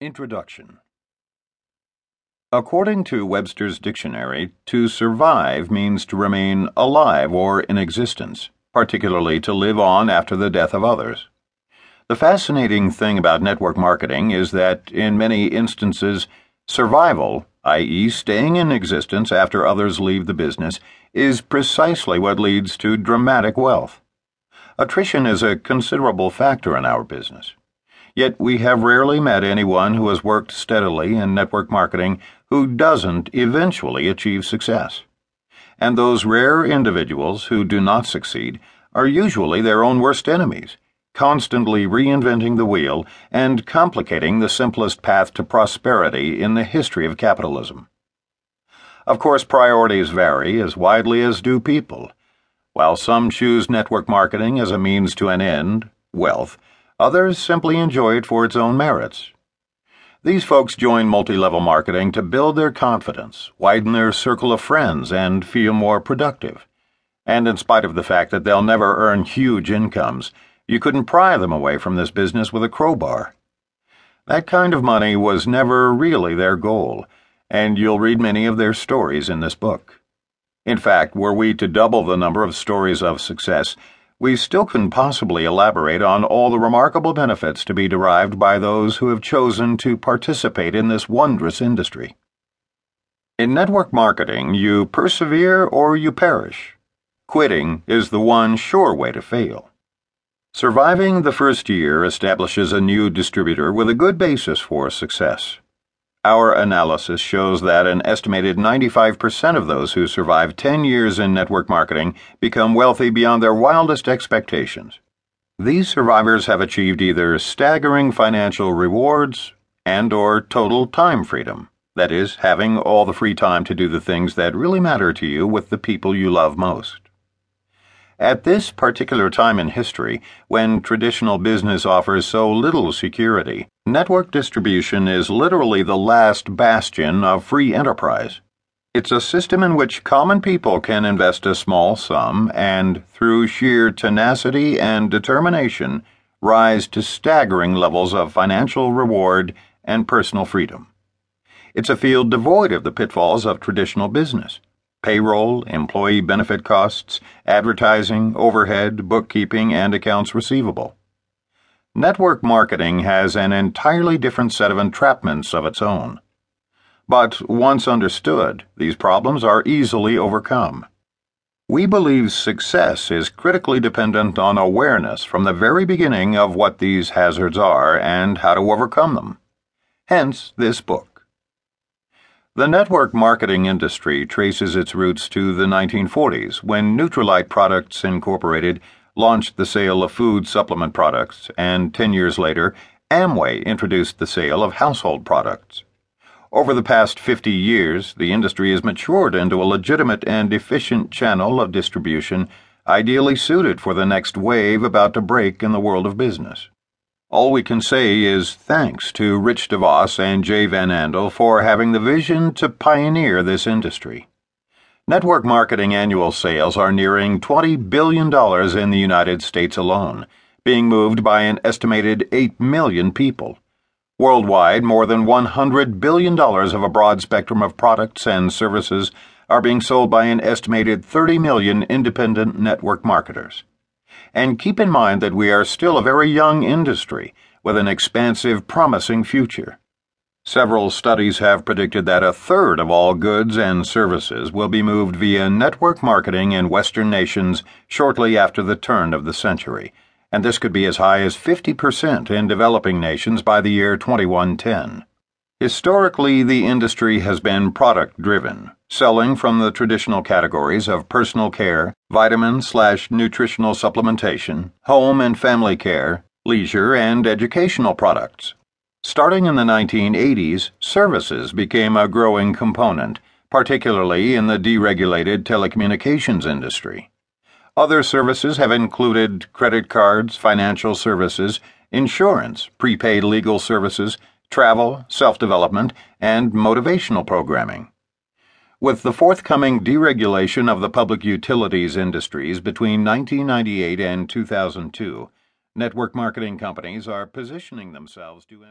Introduction According to Webster's Dictionary, to survive means to remain alive or in existence, particularly to live on after the death of others. The fascinating thing about network marketing is that, in many instances, survival, i.e., staying in existence after others leave the business, is precisely what leads to dramatic wealth. Attrition is a considerable factor in our business. Yet we have rarely met anyone who has worked steadily in network marketing who doesn't eventually achieve success. And those rare individuals who do not succeed are usually their own worst enemies, constantly reinventing the wheel and complicating the simplest path to prosperity in the history of capitalism. Of course, priorities vary as widely as do people. While some choose network marketing as a means to an end, wealth, Others simply enjoy it for its own merits. These folks join multi level marketing to build their confidence, widen their circle of friends, and feel more productive. And in spite of the fact that they'll never earn huge incomes, you couldn't pry them away from this business with a crowbar. That kind of money was never really their goal, and you'll read many of their stories in this book. In fact, were we to double the number of stories of success, we still can't possibly elaborate on all the remarkable benefits to be derived by those who have chosen to participate in this wondrous industry. In network marketing, you persevere or you perish. Quitting is the one sure way to fail. Surviving the first year establishes a new distributor with a good basis for success. Our analysis shows that an estimated 95% of those who survive 10 years in network marketing become wealthy beyond their wildest expectations. These survivors have achieved either staggering financial rewards and or total time freedom. That is, having all the free time to do the things that really matter to you with the people you love most. At this particular time in history, when traditional business offers so little security, network distribution is literally the last bastion of free enterprise. It's a system in which common people can invest a small sum and, through sheer tenacity and determination, rise to staggering levels of financial reward and personal freedom. It's a field devoid of the pitfalls of traditional business payroll, employee benefit costs, advertising, overhead, bookkeeping, and accounts receivable. Network marketing has an entirely different set of entrapments of its own. But once understood, these problems are easily overcome. We believe success is critically dependent on awareness from the very beginning of what these hazards are and how to overcome them. Hence this book. The network marketing industry traces its roots to the 1940s when Nutrilite Products Incorporated launched the sale of food supplement products, and 10 years later, Amway introduced the sale of household products. Over the past 50 years, the industry has matured into a legitimate and efficient channel of distribution ideally suited for the next wave about to break in the world of business. All we can say is thanks to Rich DeVos and Jay Van Andel for having the vision to pioneer this industry. Network marketing annual sales are nearing $20 billion in the United States alone, being moved by an estimated 8 million people. Worldwide, more than $100 billion of a broad spectrum of products and services are being sold by an estimated 30 million independent network marketers. And keep in mind that we are still a very young industry with an expansive, promising future. Several studies have predicted that a third of all goods and services will be moved via network marketing in Western nations shortly after the turn of the century, and this could be as high as 50% in developing nations by the year 2110. Historically, the industry has been product driven, selling from the traditional categories of personal care, vitamin slash nutritional supplementation, home and family care, leisure, and educational products. Starting in the 1980s, services became a growing component, particularly in the deregulated telecommunications industry. Other services have included credit cards, financial services, insurance, prepaid legal services, travel, self development, and motivational programming. With the forthcoming deregulation of the public utilities industries between 1998 and 2002, network marketing companies are positioning themselves to.